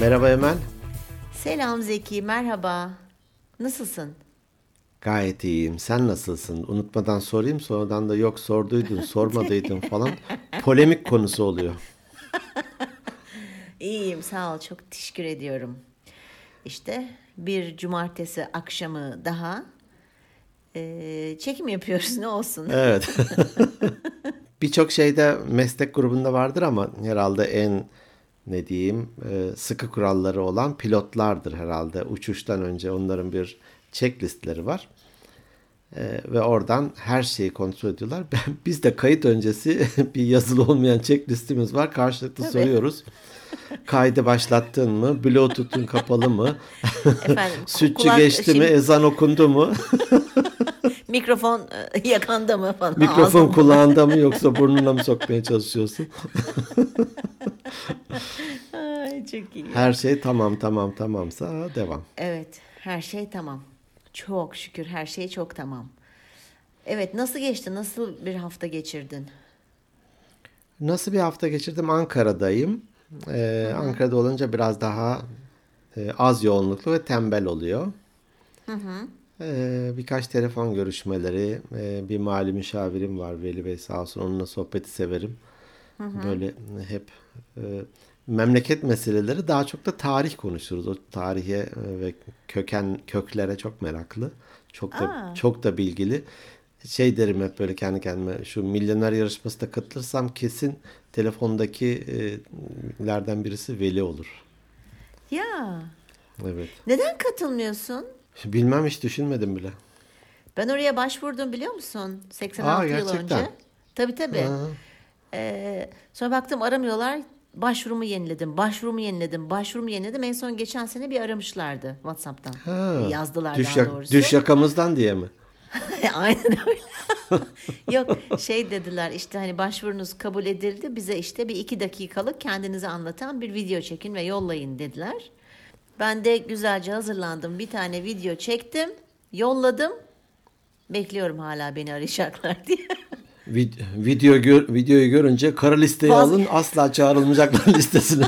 Merhaba Emel. Selam Zeki, merhaba. Nasılsın? Gayet iyiyim. Sen nasılsın? Unutmadan sorayım. Sonradan da yok sorduydun, sormadıydın falan. Polemik konusu oluyor. İyiyim, sağ ol. Çok teşekkür ediyorum. İşte bir cumartesi akşamı daha eee, çekim yapıyoruz. Ne olsun? Evet. Birçok şeyde meslek grubunda vardır ama herhalde en ne diyeyim e, sıkı kuralları olan pilotlardır herhalde. Uçuştan önce onların bir checklistleri var. E, ve oradan her şeyi kontrol ediyorlar. Ben, biz de kayıt öncesi bir yazılı olmayan checklistimiz var. Karşılıklı soruyoruz. Kaydı başlattın mı? Bluetooth'un kapalı mı? Efendim, Sütçü kulak- geçti mi? şimdi- Ezan okundu mu? Mikrofon e, yakanda mı falan? Mikrofon kulağında mı yoksa burnuna mı sokmaya çalışıyorsun? Ay, çok iyi. Her şey tamam tamam tamamsa devam. Evet, her şey tamam. Çok şükür her şey çok tamam. Evet, nasıl geçti? Nasıl bir hafta geçirdin? Nasıl bir hafta geçirdim? Ankara'dayım. Ee, Ankara'da olunca biraz daha e, az yoğunluklu ve tembel oluyor. Ee, birkaç telefon görüşmeleri, e, bir mali müşavirim var Veli Bey sağ olsun onunla sohbeti severim. Böyle hep e, memleket meseleleri daha çok da tarih konuşuruz. O tarihe e, ve köken köklere çok meraklı. Çok da Aa. çok da bilgili. Şey derim hep böyle kendi kendime şu milyoner yarışmasına katılırsam kesin telefondaki e, lerden birisi Veli olur. Ya, Evet. neden katılmıyorsun? Bilmem hiç düşünmedim bile. Ben oraya başvurdum biliyor musun? 86 Aa, yıl gerçekten? önce. Tabii tabii. Ha. Ee, sonra baktım aramıyorlar. Başvurumu yeniledim, başvurumu yeniledim, başvurumu yeniledim. En son geçen sene bir aramışlardı WhatsApp'tan. Ha. Yazdılar düş, daha doğrusu. düş yakamızdan diye mi? Aynen öyle. Yok şey dediler işte hani başvurunuz kabul edildi. Bize işte bir iki dakikalık kendinizi anlatan bir video çekin ve yollayın dediler. Ben de güzelce hazırlandım. Bir tane video çektim. Yolladım. Bekliyorum hala beni arayacaklar diye. Vid- video gör- videoyu görünce kara listeye Vaz- alın asla çağrılmayacaklar listesine.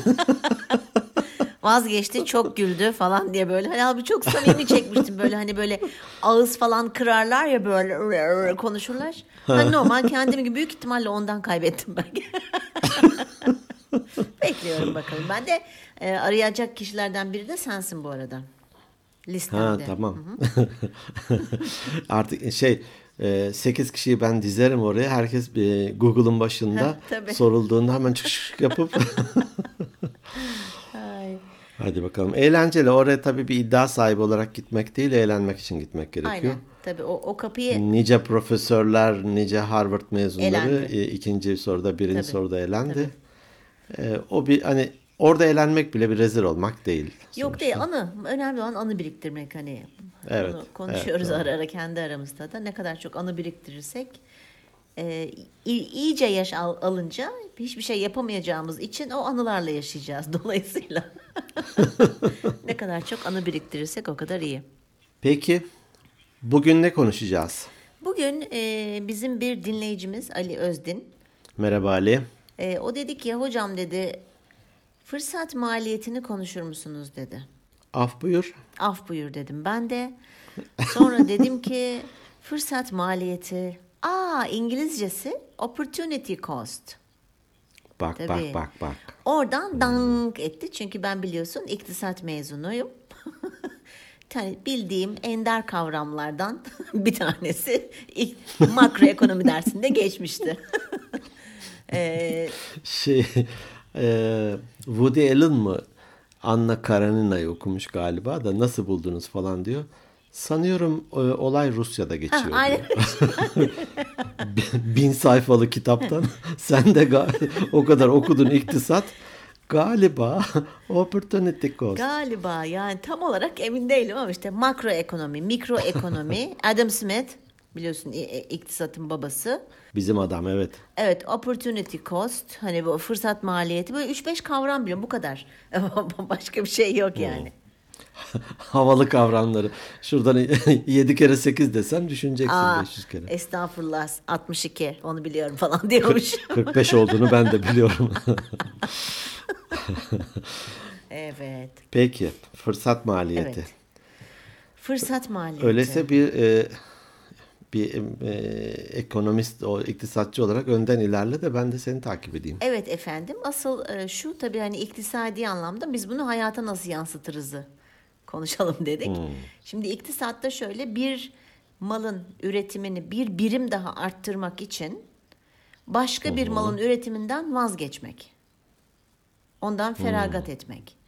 Vazgeçti çok güldü falan diye böyle. Hani abi çok samimi çekmiştim böyle hani böyle ağız falan kırarlar ya böyle konuşurlar. Hani normal kendim gibi büyük ihtimalle ondan kaybettim ben. Bekliyorum bakalım. Ben de e, arayacak kişilerden biri de sensin bu arada. Listemde. ha tamam. Artık şey 8 kişiyi ben dizerim oraya. Herkes Google'ın başında Ha, tabii. sorulduğunda hemen çık yapıp hadi bakalım. Eğlenceli. Oraya tabii bir iddia sahibi olarak gitmek değil, eğlenmek için gitmek gerekiyor. aynen. Tabii o, o kapıyı Nice profesörler, nice Harvard mezunları Elendi. e, ikinci soruda, birinci Tabii, soruda elendi. E, o bir hani orada eğlenmek bile bir rezil olmak değil. Yok değil anı. Önemli olan anı biriktirmek hani. Evet, Bunu konuşuyoruz evet, ara ara kendi aramızda da. Ne kadar çok anı biriktirirsek e, iyice yaş al- alınca hiçbir şey yapamayacağımız için o anılarla yaşayacağız dolayısıyla. ne kadar çok anı biriktirirsek o kadar iyi. Peki bugün ne konuşacağız? Bugün e, bizim bir dinleyicimiz Ali Özdin. Merhaba Ali. E, o dedi ki hocam dedi fırsat maliyetini konuşur musunuz dedi. Af buyur. Af buyur dedim ben de. Sonra dedim ki fırsat maliyeti. Aa İngilizcesi opportunity cost. Bak Tabii. bak bak bak. Oradan dank etti çünkü ben biliyorsun iktisat mezunuyum. Yani bildiğim ender kavramlardan bir tanesi ilk makroekonomi dersinde geçmişti. Ee, Şey e, Woody Allen mı Anna Karenina'yı okumuş galiba da nasıl buldunuz falan diyor. Sanıyorum e, olay Rusya'da geçiyor. diyor. aynen. bin sayfalı kitaptan sen de o kadar okudun iktisat galiba opportunity cost. Galiba yani tam olarak emin değilim ama işte makroekonomi, mikroekonomi, Adam Smith biliyorsun i- iktisatın babası. Bizim adam evet. Evet opportunity cost hani bu fırsat maliyeti böyle 3-5 kavram biliyorum bu kadar. Başka bir şey yok yani. Havalı kavramları. Şuradan 7 kere 8 desem düşüneceksin Aa, 500 kere. estağfurullah 62 onu biliyorum falan diyormuş. 45 olduğunu ben de biliyorum. Evet. Peki fırsat maliyeti. Evet. Fırsat maliyeti. Öyleyse bir e, bir e, ekonomist, o iktisatçı olarak önden ilerle de ben de seni takip edeyim. Evet efendim. Asıl e, şu tabii hani iktisadi anlamda biz bunu hayata nasıl yansıtırızı konuşalım dedik. Şimdi iktisatta şöyle bir malın üretimini bir birim daha arttırmak için başka bir malın üretiminden vazgeçmek. Ondan feragat etmek.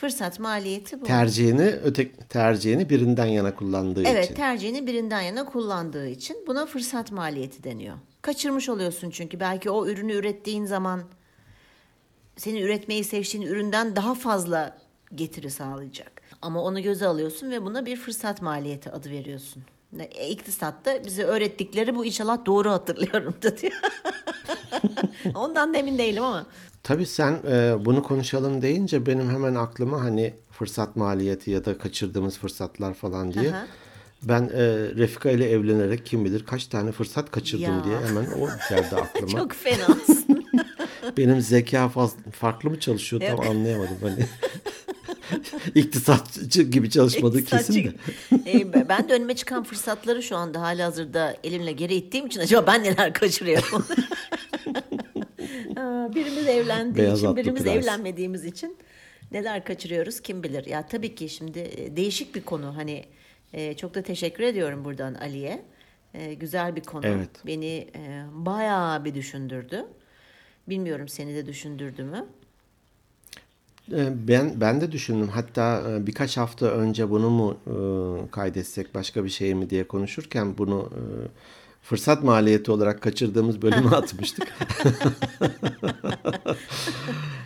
Fırsat maliyeti bu. Tercihini öte tercihini birinden yana kullandığı Evet, için. tercihini birinden yana kullandığı için buna fırsat maliyeti deniyor. Kaçırmış oluyorsun çünkü belki o ürünü ürettiğin zaman senin üretmeyi seçtiğin üründen daha fazla getiri sağlayacak. Ama onu göze alıyorsun ve buna bir fırsat maliyeti adı veriyorsun. E, İktisatta bize öğrettikleri bu inşallah doğru hatırlıyorum da diyor. Ondan da emin değilim ama. Tabii sen e, bunu konuşalım deyince benim hemen aklıma hani fırsat maliyeti ya da kaçırdığımız fırsatlar falan diye. Aha. Ben e, Refika ile evlenerek kim bilir kaç tane fırsat kaçırdım Ya. diye hemen o geldi aklıma. Çok fenasın. Benim zeka faz- farklı mı çalışıyor tam anlayamadım. Hani iktisatçı gibi çalışmadığı kesin de. E, ben de önüme çıkan fırsatları şu anda halihazırda elimle geri ittiğim için acaba ben neler kaçırıyorum? Aa, birimiz evlendiği Beyaz için, birimiz prens. evlenmediğimiz için neler kaçırıyoruz kim bilir. Ya tabii ki şimdi e, değişik bir konu. Hani e, çok da teşekkür ediyorum buradan Ali'ye. E, güzel bir konu. Evet. Beni bayağı bir düşündürdü. Bilmiyorum seni de düşündürdü mü? Ben ben de düşündüm. Hatta birkaç hafta önce bunu mu kaydetsek başka bir şey mi diye konuşurken bunu fırsat maliyeti olarak kaçırdığımız bölüme atmıştık.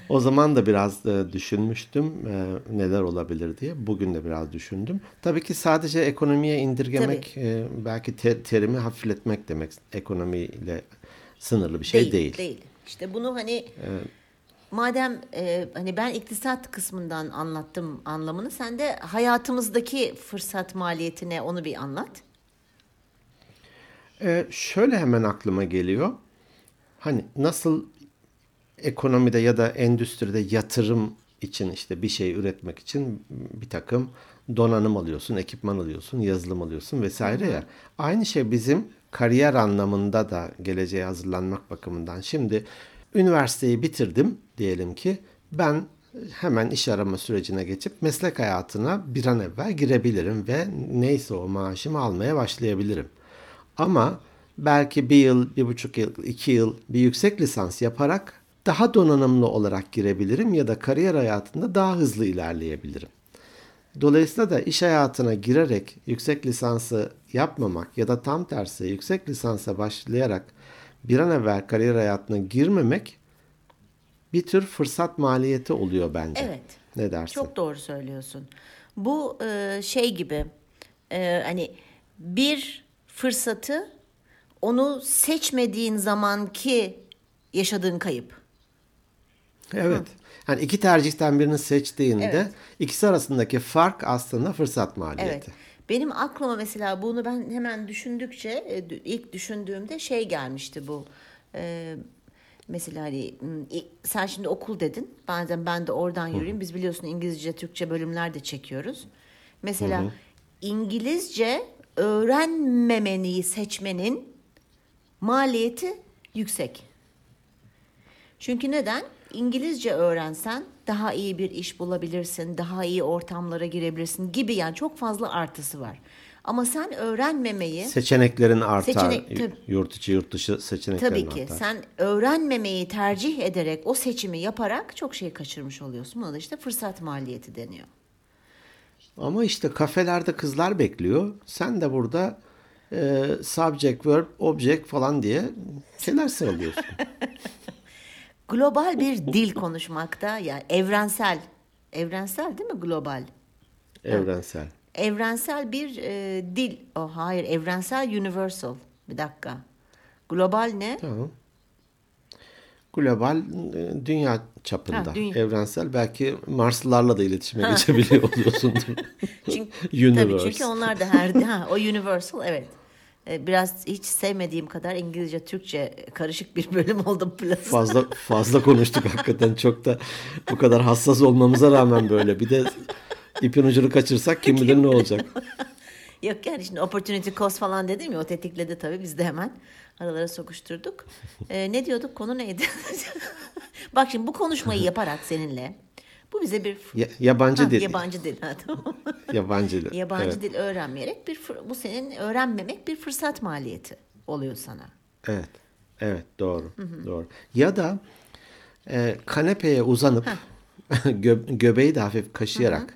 O zaman da biraz e, düşünmüştüm e, neler olabilir diye. Bugün de biraz düşündüm. Tabii ki sadece ekonomiye indirgemek e, belki te- terimi hafifletmek demek. Ekonomiyle sınırlı bir şey değil. Değil. İşte bunu hani madem e, hani ben iktisat kısmından anlattım anlamını sen de hayatımızdaki fırsat maliyetine onu bir anlat. Ee, şöyle hemen aklıma geliyor. Hani nasıl ekonomide ya da endüstride yatırım için işte bir şey üretmek için bir takım donanım alıyorsun, ekipman alıyorsun, yazılım alıyorsun vesaire ya. Aynı şey bizim kariyer anlamında da geleceğe hazırlanmak bakımından. Şimdi üniversiteyi bitirdim diyelim ki ben hemen iş arama sürecine geçip meslek hayatına bir an evvel girebilirim ve neyse o maaşımı almaya başlayabilirim. Ama belki bir yıl, bir buçuk yıl, iki yıl bir yüksek lisans yaparak daha donanımlı olarak girebilirim ya da kariyer hayatında daha hızlı ilerleyebilirim. Dolayısıyla da iş hayatına girerek yüksek lisansı yapmamak ya da tam tersi yüksek lisansa başlayarak bir an evvel kariyer hayatına girmemek bir tür fırsat maliyeti oluyor bence. Evet. Ne dersin? Çok doğru söylüyorsun. Bu şey gibi hani bir fırsatı onu seçmediğin zamanki yaşadığın kayıp. Evet. Yani iki tercihten birini seçtiğinde Evet. ikisi arasındaki fark aslında fırsat maliyeti. Evet. Benim aklıma mesela bunu ben hemen düşündükçe e, ilk düşündüğümde şey gelmişti bu. E, mesela hani sen şimdi okul dedin. Bazen ben de oradan yürüyeyim. Biz biliyorsun İngilizce, Türkçe bölümler de çekiyoruz. Mesela İngilizce öğrenmemeni seçmenin maliyeti yüksek. Çünkü neden? İngilizce öğrensen daha iyi bir iş bulabilirsin, daha iyi ortamlara girebilirsin gibi yani çok fazla artısı var. Ama sen öğrenmemeyi Seçeneklerin artar. Seçenek- tabii. Yurt içi yurt dışı seçeneklerin tabii ki artar. sen öğrenmemeyi tercih ederek o seçimi yaparak çok şey kaçırmış oluyorsun. Buna da işte fırsat maliyeti deniyor. Ama işte kafelerde kızlar bekliyor. Sen de burada e, subject, verb, object falan diye şeyler sıralıyorsun. Global bir dil konuşmakta yani evrensel evrensel değil mi global? Evrensel. Evrensel bir e, dil. O hayır, evrensel universal. Bir dakika. Global ne? Tamam. Global e, dünya çapında. Ha, dünya. Evrensel belki Marslılarla da iletişime geçebiliyor oluyorsundur. Çünkü, Universe. tabii çünkü onlar da her ha, o universal evet. e, biraz hiç sevmediğim kadar İngilizce Türkçe karışık bir bölüm oldu Plus. Fazla fazla konuştuk hakikaten çok da bu kadar hassas olmamıza rağmen böyle. Bir de ipin ucunu kaçırsak kim bilir ne olacak. Yok yani şimdi opportunity cost falan dedim ya o tetikledi tabii biz de hemen aralara sokuşturduk. Ee, ne diyorduk konu neydi? Bak şimdi bu konuşmayı yaparak seninle bu bize bir Ya- yabancı Ha, dil. yabancı dil ha, tamam. Yabancı dil. yabancı evet. dil öğrenmeyerek bir bu senin öğrenmemek bir fırsat maliyeti oluyor sana. Evet. Evet doğru. Doğru. Ya da e, kanepeye uzanıp gö- göbeği de hafif kaşıyarak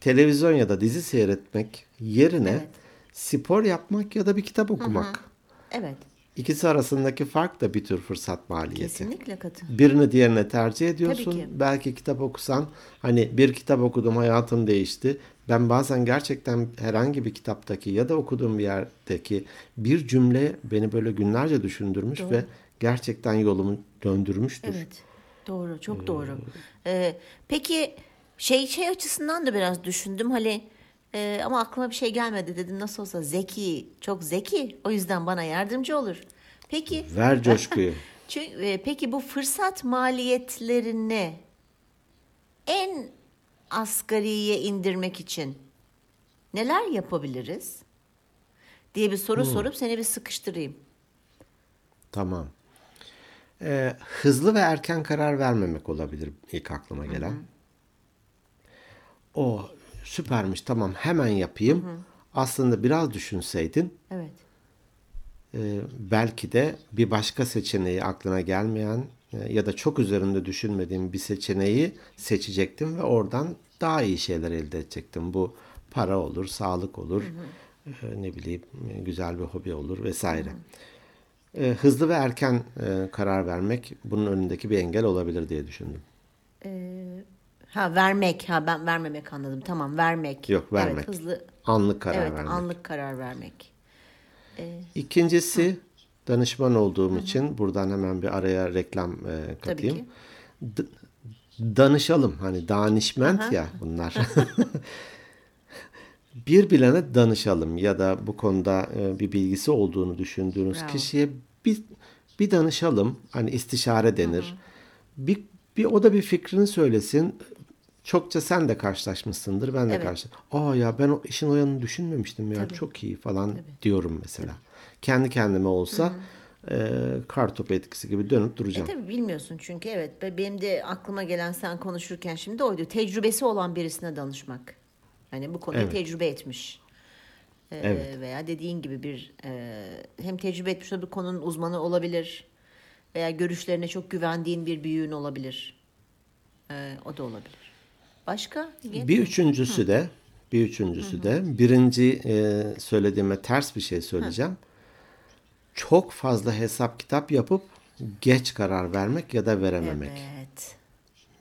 televizyon ya da dizi seyretmek yerine Evet. spor yapmak ya da bir kitap okumak. Evet. İkisi arasındaki fark da bir tür fırsat maliyeti. Kesinlikle katı. Birini diğerine tercih ediyorsun. Tabii ki. Belki kitap okusan hani bir kitap okudum hayatım değişti. Ben bazen gerçekten herhangi bir kitaptaki ya da okuduğum bir yerdeki bir cümle beni böyle günlerce düşündürmüş ve gerçekten yolumu döndürmüştür. Evet. Doğru, çok doğru. Ee, peki şey şey açısından da biraz düşündüm hani e, ama aklıma bir şey gelmedi dedim nasıl olsa zeki, çok zeki. O yüzden bana yardımcı olur. Peki Ver coşkuyu. çünkü, e, peki bu fırsat maliyetlerini en asgariye indirmek için neler yapabiliriz? diye bir soru sorup seni bir sıkıştırayım. Tamam. Ee, hızlı ve erken karar vermemek olabilir ilk aklıma gelen. O süpermiş tamam hemen yapayım. Aslında biraz düşünseydin Evet. e, belki de bir başka seçeneği aklına gelmeyen e, ya da çok üzerinde düşünmediğin bir seçeneği seçecektin ve oradan daha iyi şeyler elde edecektin. Bu para olur, sağlık olur, e, ne bileyim e, güzel bir hobi olur vesaire. E, hızlı ve erken e, karar vermek bunun önündeki bir engel olabilir diye düşündüm. Ha vermek. Ha ben vermemek anladım. Tamam vermek. Yok, vermek. Evet hızlı. Anlık karar evet vermek. anlık karar vermek. İkincisi danışman olduğum için buradan hemen bir araya reklam e, katayım. ki. D- danışalım hani danişment ya bunlar. bir bilene danışalım ya da bu konuda e, bir bilgisi olduğunu düşündüğünüz Bravo. kişiye bir bir danışalım. Hani istişare denir. Bir bir o da bir fikrini söylesin. Çokça sen de karşılaşmışsındır. Ben de Evet. karşı. Aa ya ben o işin o yanını düşünmemiştim ya. Çok iyi falan diyorum mesela. Kendi kendime olsa e, kartopu etkisi gibi dönüp E duracağım. tabii bilmiyorsun çünkü evet Be- benim de aklıma gelen sen konuşurken şimdi oydu. Tecrübesi olan birisine danışmak. Hani bu konuyu Evet. tecrübe etmiş. Ee, Evet. Veya dediğin gibi bir e, hem tecrübe etmiş bir konunun uzmanı olabilir. Veya görüşlerine çok güvendiğin bir büyüğün olabilir. Ee, o da olabilir. Başka? Bir üçüncüsü de bir üçüncüsü de birinci e, söylediğime ters bir şey söyleyeceğim. Çok fazla hesap kitap yapıp geç karar vermek ya da verememek. Evet.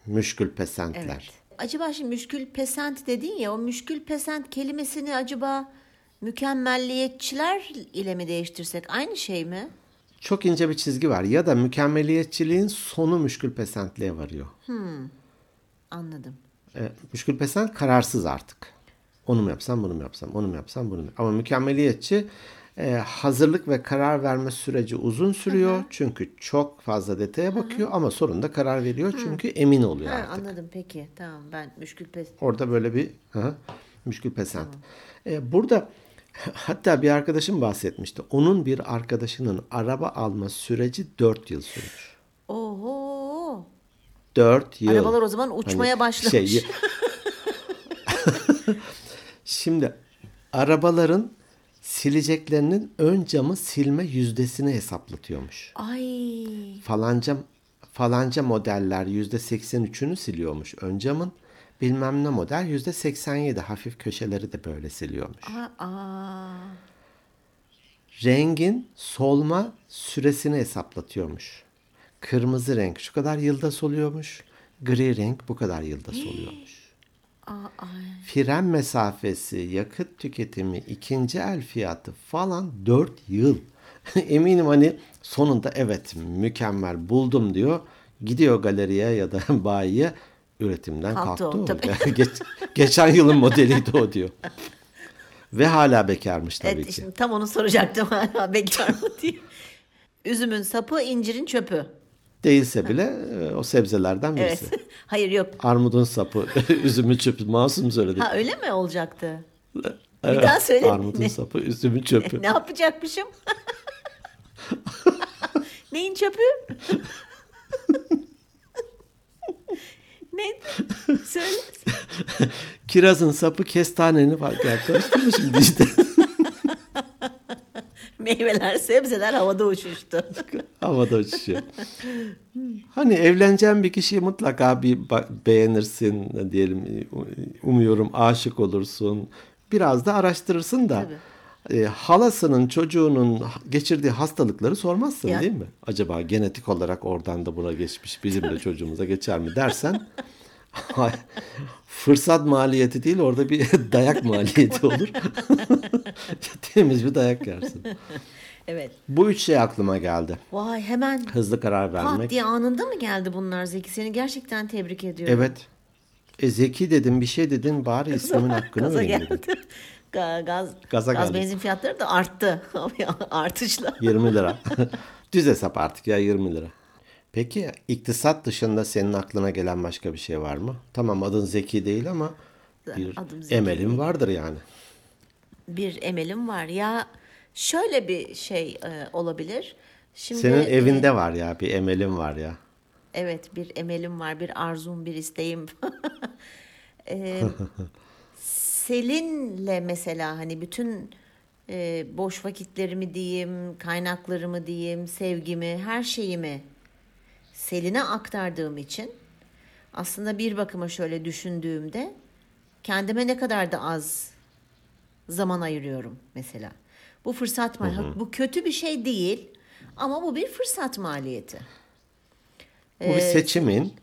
Müşkül pesentler. Evet. Acaba şimdi müşkül pesent dedin ya o müşkül pesent kelimesini acaba mükemmelliyetçiler ile mi değiştirsek aynı şey mi? Çok ince bir çizgi var. Ya da mükemmeliyetçiliğin sonu müşkül pesentliğe varıyor. Anladım. E, müşkül pesent kararsız artık. Onu mu yapsam, bunu mu yapsam, onu mu yapsam, bunu mu Ama mükemmeliyetçi e, hazırlık ve karar verme süreci uzun sürüyor. Çünkü çok fazla detaya bakıyor ama sonunda karar veriyor. Çünkü emin oluyor Ha, artık. anladım peki. Tamam ben müşkül pes. Orada böyle bir hı, müşkül pesent. E, burada hatta bir arkadaşım bahsetmişti. Onun bir arkadaşının araba alma süreci 4 yıl sürmüş. Oho. 4 yıl. Arabalar o zaman uçmaya Hani başlamış. şey- Şimdi arabaların sileceklerinin ön camı silme yüzdesini hesaplatıyormuş. Ay. Falanca falanca modeller yüzde 83'ünü siliyormuş ön camın. Bilmem ne model yüzde 87 hafif köşeleri de böyle siliyormuş. Aa, aa. Rengin solma süresini hesaplatıyormuş. Kırmızı renk şu kadar yılda soluyormuş. Gri renk bu kadar yılda soluyormuş. Fren mesafesi, yakıt tüketimi, ikinci el fiyatı falan 4 yıl. Eminim hani sonunda evet mükemmel buldum diyor. Gidiyor galeriye ya da bayiye üretimden Kalktı kalktı, o. tabii. Geç- geçen yılın modeliydi o diyor. Ve hala bekarmış tabii Evet, ki. şimdi tam onu soracaktım hala bekar mı diye. Üzümün sapı, incirin çöpü. Değilse bile e, o sebzelerden birisi. Evet. Hayır yok. Armudun sapı, üzümün çöpü. Masum söyledi. Ha öyle mi olacaktı? Evet, daha söyle. Armudun Ne? sapı, üzümün çöpü. ne yapacakmışım? Neyin çöpü? ne? Söyle. Kirazın sapı, kestanenin farkı. Karıştırma şimdi işte. Meyveler, sebzeler havada uçuştu. Havada uçuşuyor. Hani evleneceğin bir kişiyi mutlaka bir beğenirsin diyelim. Umuyorum aşık olursun. Biraz da araştırırsın da. e, halasının çocuğunun geçirdiği hastalıkları sormazsın Ya. değil mi? Acaba genetik olarak oradan da buna geçmiş bizim de çocuğumuza geçer mi dersen fırsat maliyeti değil orada bir dayak maliyeti olur. Temiz bir dayak yersin. Evet. Bu üç şey aklıma geldi. Vay hemen Hızlı karar pat vermek. diye anında mı geldi bunlar Zeki? Seni gerçekten tebrik ediyorum. Evet. E, Zeki dedim bir şey dedin bari ismimin hakkını geldi. dedim. Ga- Gaz, Gaza gaz geldi. benzin fiyatları da arttı. Artışla. 20 lira. Düz hesap artık ya 20 lira. Peki iktisat dışında senin aklına gelen başka bir şey var mı? Tamam adın Zeki değil ama bir Adım Zeki emelin vardır yani. Bir emelim var. Ya şöyle bir şey e, olabilir. Şimdi Senin e, evinde var ya bir emelin var ya. Evet bir emelim var, bir arzum, bir isteğim. Ee, Selin'le mesela hani bütün e, boş vakitlerimi diyeyim, kaynaklarımı diyeyim, sevgimi, her şeyimi Selin'e aktardığım için aslında bir bakıma şöyle düşündüğümde kendime ne kadar da az zaman ayırıyorum mesela. Bu fırsat maliyeti. Bu kötü bir şey değil ama bu bir fırsat maliyeti. Bu bir seçimin.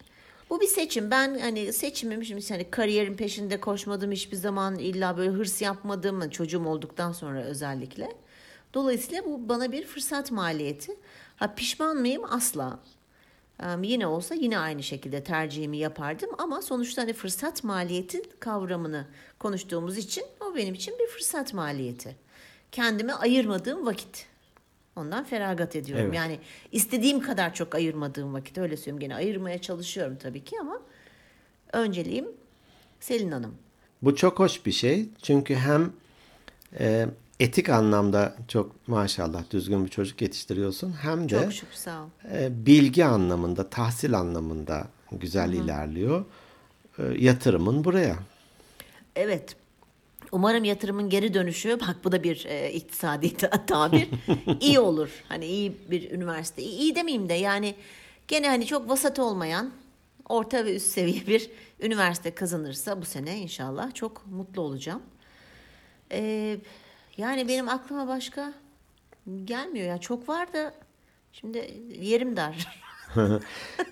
Bu bir seçim. Ben hani seçimim şimdi hani kariyerin peşinde koşmadım hiçbir zaman illa böyle hırs yapmadım çocuğum olduktan sonra özellikle. Dolayısıyla bu bana bir fırsat maliyeti. Ha pişman mıyım? Asla. Yine olsa yine aynı şekilde tercihimi yapardım ama sonuçta hani fırsat maliyeti kavramını konuştuğumuz için o benim için bir fırsat maliyeti. Kendime ayırmadığım vakit. Ondan feragat ediyorum. Evet. Yani istediğim kadar çok ayırmadığım vakit öyle söyleyeyim. Gene ayırmaya çalışıyorum tabii ki ama önceliğim Selin Hanım. Bu çok hoş bir şey. Çünkü hem e, etik anlamda çok maşallah düzgün bir çocuk yetiştiriyorsun. Hem de Çok şükür sağ ol. e, bilgi anlamında, tahsil anlamında güzel ilerliyor. E, yatırımın buraya. Evet. Umarım yatırımın geri dönüşü, bak bu da bir e, iktisadi ta- tabir, iyi olur. Hani iyi bir üniversite, iyi, iyi demeyeyim de yani gene hani çok vasat olmayan orta ve üst seviye bir üniversite kazanırsa bu sene inşallah çok mutlu olacağım. Ee, yani benim aklıma başka gelmiyor ya çok var da şimdi yerim dar.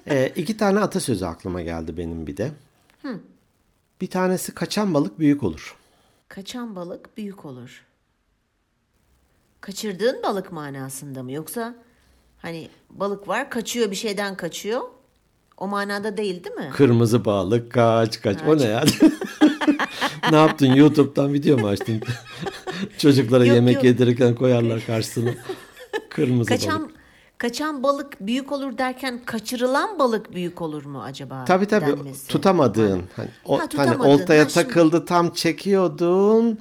E, iki tane atasözü aklıma geldi benim bir de. Bir tanesi kaçan balık büyük olur. Kaçan balık büyük olur. Kaçırdığın balık manasında mı yoksa hani balık var kaçıyor bir şeyden kaçıyor o manada değil değil mi? Kırmızı balık kaç kaç. O ne ya? ne yaptın? YouTube'dan video mu açtın? Çocuklara Yok, yemek yok. yedirirken koyarlar karşısına. Kırmızı Kaçan balık. kaçan balık büyük olur derken kaçırılan balık büyük olur mu acaba? Tabii tabii denmesi? tutamadığın. Hani, o, Ha, hani oltaya Ha, şimdi- takıldı tam çekiyordun.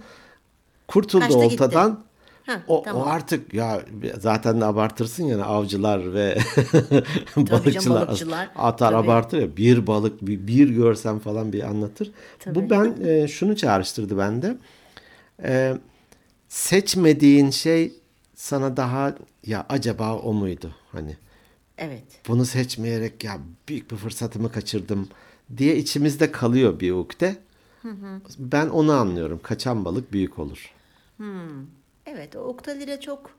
Kurtuldu Kaçta gitti. oltadan. Ha, O, tamam. o artık ya zaten de abartırsın yani avcılar ve canım, balıkçılar, balıkçılar. atar Tabii. abartır ya bir balık bir, bir görsem falan bir anlatır. Tabii. Bu ben e, şunu çağrıştırdı bende. E, seçmediğin şey sana daha ya acaba o muydu hani Evet. bunu seçmeyerek ya büyük bir fırsatımı kaçırdım diye içimizde kalıyor bir ukde. Ben onu anlıyorum. Kaçan balık büyük olur. Evet o oktalire çok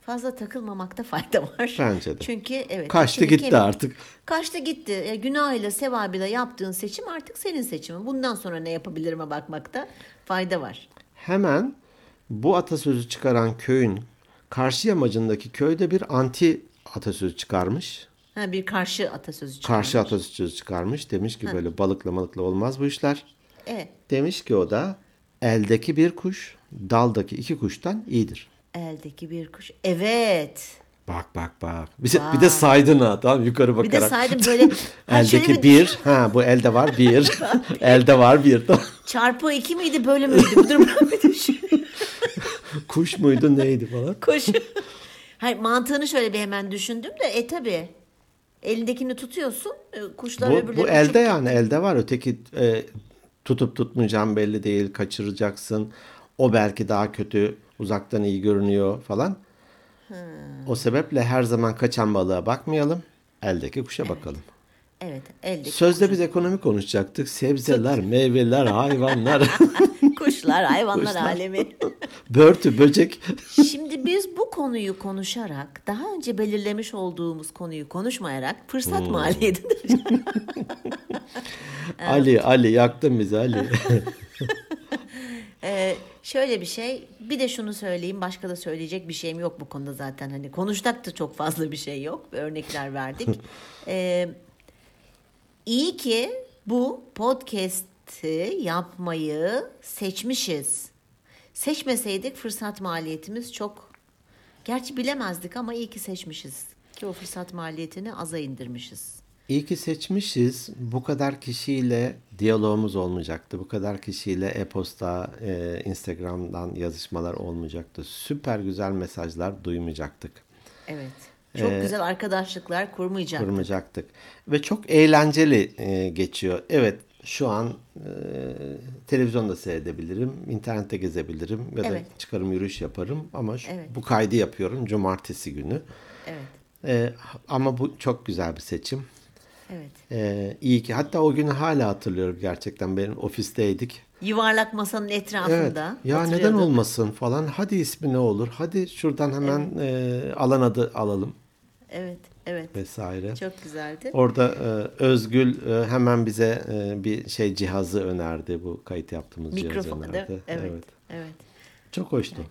fazla takılmamakta fayda var. Bence de. Çünkü evet. Kaçtı gitti kemik- artık. Kaçtı gitti. E, günahıyla sevabıyla yaptığın seçim artık senin seçimin. Bundan sonra ne yapabilirime bakmakta fayda var. Hemen bu atasözü çıkaran köyün karşı yamacındaki köyde bir anti atasözü çıkarmış. Ha, bir karşı atasözü çıkarmış. Karşı atasözü çıkarmış. Demiş ki böyle balıkla malıkla olmaz bu işler. Evet. Demiş ki o da eldeki bir kuş daldaki iki kuştan iyidir. Eldeki bir kuş. Evet. Bak bak bak. Bir de, bir de saydın ha tamam yukarı Bir bakarak. de saydım böyle. Ha, Eldeki bir. Ha bu elde var bir. elde var bir. Çarpı iki miydi böyle müydü? Bir Dur ben bir düşüneyim. Kuş muydu neydi falan. Kuş. Hayır mantığını şöyle bir hemen düşündüm de e tabi. Elindekini tutuyorsun. e, Kuşlar Bu, öbürleri bu uçup- elde yani elde var. Öteki e, tutup tutmayacağın belli değil. Kaçıracaksın. O belki daha kötü. Uzaktan iyi görünüyor falan. O sebeple her zaman kaçan balığa bakmayalım. Eldeki kuşa bakalım. Evet eldeki Sözde biz ekonomi konuşacaktık. Sebzeler, meyveler, hayvanlar, kuşlar, hayvanlar Kuşlar. alemi. Börtü, böcek. Şimdi biz bu konuyu konuşarak, daha önce belirlemiş olduğumuz konuyu konuşmayarak fırsat Hmm. maliyetidir. Ali, Ali yaktın bizi Ali. Ee, şöyle bir şey, bir de şunu söyleyeyim, başka da söyleyecek bir şeyim yok bu konuda zaten. Hani konuştak da çok fazla bir şey yok, örnekler verdik. Ee, iyi ki bu podcast'i yapmayı seçmişiz. Seçmeseydik fırsat maliyetimiz çok, gerçi bilemezdik ama iyi ki seçmişiz. Ki o fırsat maliyetini aza indirmişiz. İyi ki seçmişiz. Bu kadar kişiyle diyalogumuz olmayacaktı. Bu kadar kişiyle e-posta, e, Instagram'dan yazışmalar olmayacaktı. Süper güzel mesajlar duymayacaktık. Evet. Çok Ee, güzel arkadaşlıklar kurmayacaktık. Kurmayacaktık. Ve çok eğlenceli e, geçiyor. Evet şu an e, televizyonda seyredebilirim, internette gezebilirim ya da Evet. çıkarım yürüyüş yaparım ama şu- Evet. bu kaydı yapıyorum cumartesi günü. Evet. E, ama bu çok güzel bir seçim. Evet. E, iyi ki hatta o günü hala hatırlıyorum gerçekten benim ofisteydik. Yuvarlak masanın Evet. etrafında. Ya neden olmasın falan. Hadi ismi ne olur? Hadi şuradan hemen e, alan adı alalım Evet, evet. vesaire. Çok güzeldi. Orada e, Özgül e, hemen bize e, bir şey cihazı önerdi. Bu kayıt yaptığımız cihazı Mikrofon mi? önerdi. Evet. Evet. Çok hoştu.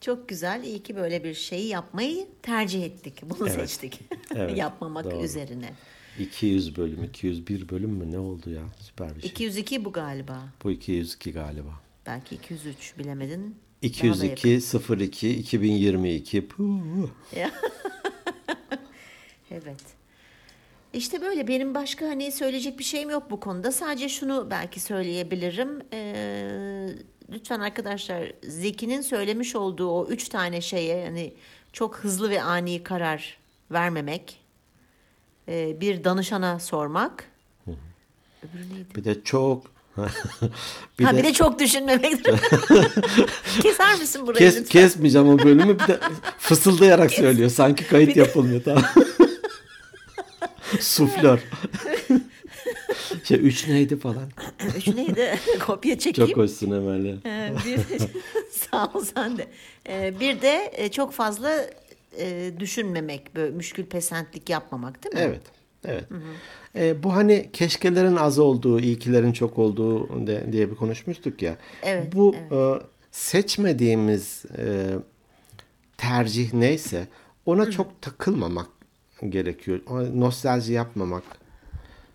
Çok güzel. İyi ki böyle bir şeyi yapmayı tercih ettik. Bunu Evet. seçtik. Evet, Yapmamak doğru. üzerine. 200 bölüm, 201 bölüm mü ne oldu ya? Süper bir şey. 202 bu galiba. Bu 202 galiba. Belki 203 bilemedin. Daha da 202 02 2022. Puh. Evet. İşte böyle benim başka hani söyleyecek bir şeyim yok bu konuda. Sadece şunu belki söyleyebilirim. Ee, lütfen arkadaşlar Zeki'nin söylemiş olduğu o üç tane şeye hani çok hızlı ve ani karar vermemek, ee, bir danışana sormak. Öbürü neydi? Bir de çok bir ha de, bir de çok düşünmemektir. Keser misin burayı kes, lütfen? kesmeyeceğim o bölümü. Bir de fısıldayarak söylüyor. Sanki kayıt Bir de- yapılmıyor. Tamam. Suflör. şey üç neydi falan. Üç neydi? Kopya çekeyim. Çok hoşsun Emel. Ee, bir sağ ol sen de. Ee, bir de e, çok fazla e, düşünmemek, böyle müşkül pesentlik yapmamak değil mi? Evet. Evet. Ee, bu hani keşkelerin az olduğu, iyikilerin çok olduğu de, diye bir konuşmuştuk ya. Evet, Bu e, seçmediğimiz e, tercih neyse ona çok takılmamak gerekiyor. Nostalji yapmamak.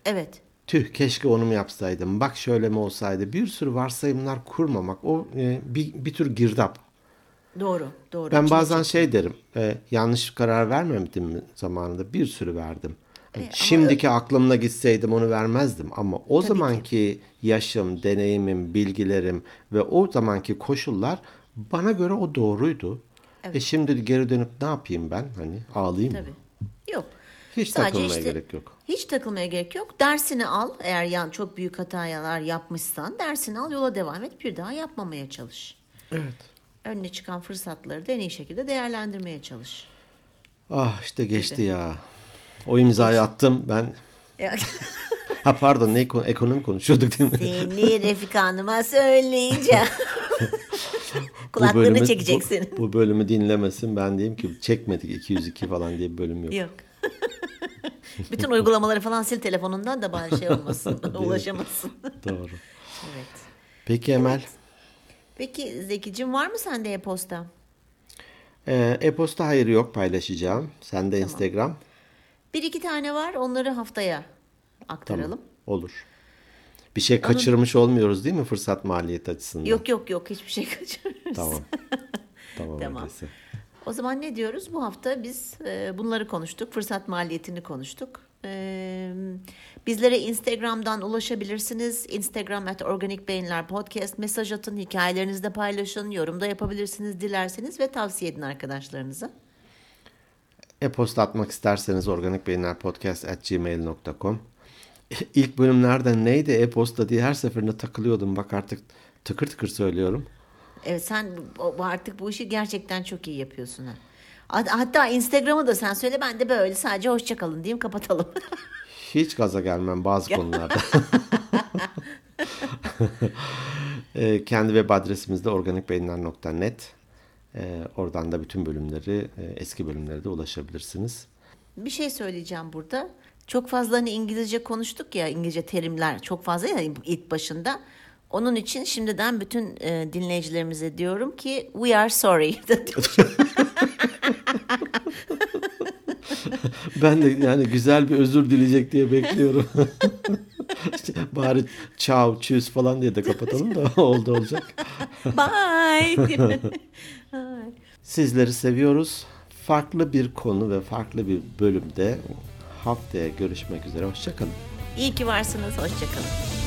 Evet. Tüh keşke onu mu yapsaydım. Bak şöyle mi olsaydı. Bir sürü varsayımlar kurmamak. O e, bir, bir tür girdap. Doğru, doğru. Ben İçine bazen çek- şey derim. e, yanlış karar vermedim mi zamanında? Bir sürü verdim. Ama Şimdiki aklımla gitseydim onu vermezdim. Ama o zamanki yaşım, deneyimim, bilgilerim ve o zamanki koşullar bana göre o doğruydu. E şimdi geri dönüp ne yapayım ben? Hani ağlayayım mı? Tabii. Yok. Hiç Sadece takılmaya işte- gerek yok. Hiç takılmaya gerek yok. Dersini al. Eğer yan çok büyük hatalar yapmışsan dersini al, yola devam et. Bir daha yapmamaya çalış. Evet. Önüne çıkan fırsatları da en iyi şekilde değerlendirmeye çalış. Ah işte geçti ya. O imzayı attım ben. Ha pardon ne konu- ekonomi konuşuyorduk değil mi? Seni Refika Hanım'a söyleyeceğim. Kulaklarını bölümü- çekeceksin. Bu, bu bölümü dinlemesin ben diyeyim ki çekmedik 202 falan diye bir bölüm yok. Yok. Bütün uygulamaları falan sil telefonundan da bari şey olmasın, ulaşamasın. Doğru. evet. Peki Emel. Peki Zekicim var mı sende e-posta? Ee, e-posta hayır yok paylaşacağım. Sen de Instagram. Bir iki tane var onları haftaya aktaralım. Olur. Bir şey kaçırmış olmuyoruz değil mi fırsat maliyet açısından? Yok yok yok hiçbir şey kaçırmıyoruz. Tamam. Tamam, Tamam. öyleyse. O zaman ne diyoruz? Bu hafta biz e, bunları konuştuk. Fırsat maliyetini konuştuk. E, bizlere Instagram'dan ulaşabilirsiniz. Instagram at Organik Beyinler Podcast. Mesaj atın, hikayelerinizde paylaşın, yorumda yapabilirsiniz dilerseniz ve tavsiye edin arkadaşlarınıza. E-posta atmak isterseniz organikbeyinlerpodcast.gmail.com İlk bölümlerden neydi e-posta diye her seferinde takılıyordum. Bak artık tıkır tıkır söylüyorum. Evet sen bu- artık bu işi gerçekten çok iyi yapıyorsun. ha. Hat- Hatta Instagram'ı da sen söyle ben de böyle sadece hoşça kalın diyeyim kapatalım. Hiç gaza gelmem bazı konularda. E, Kendi web adresimizde organikbeyinler.net E, Oradan da bütün bölümleri, e, eski bölümlere de ulaşabilirsiniz. Bir şey söyleyeceğim burada. Çok fazla hani İngilizce konuştuk ya İngilizce terimler çok fazla ya ilk başında. Onun için şimdiden bütün e, dinleyicilerimize diyorum ki we are sorry. Ben de yani güzel bir özür dileyecek diye bekliyorum. Bari ciao, tschüss falan diye de kapatalım da oldu olacak. Bye. Sizleri seviyoruz. Farklı bir konu ve farklı bir bölümde haftaya görüşmek üzere. Hoşçakalın. İyi ki varsınız. Hoşçakalın.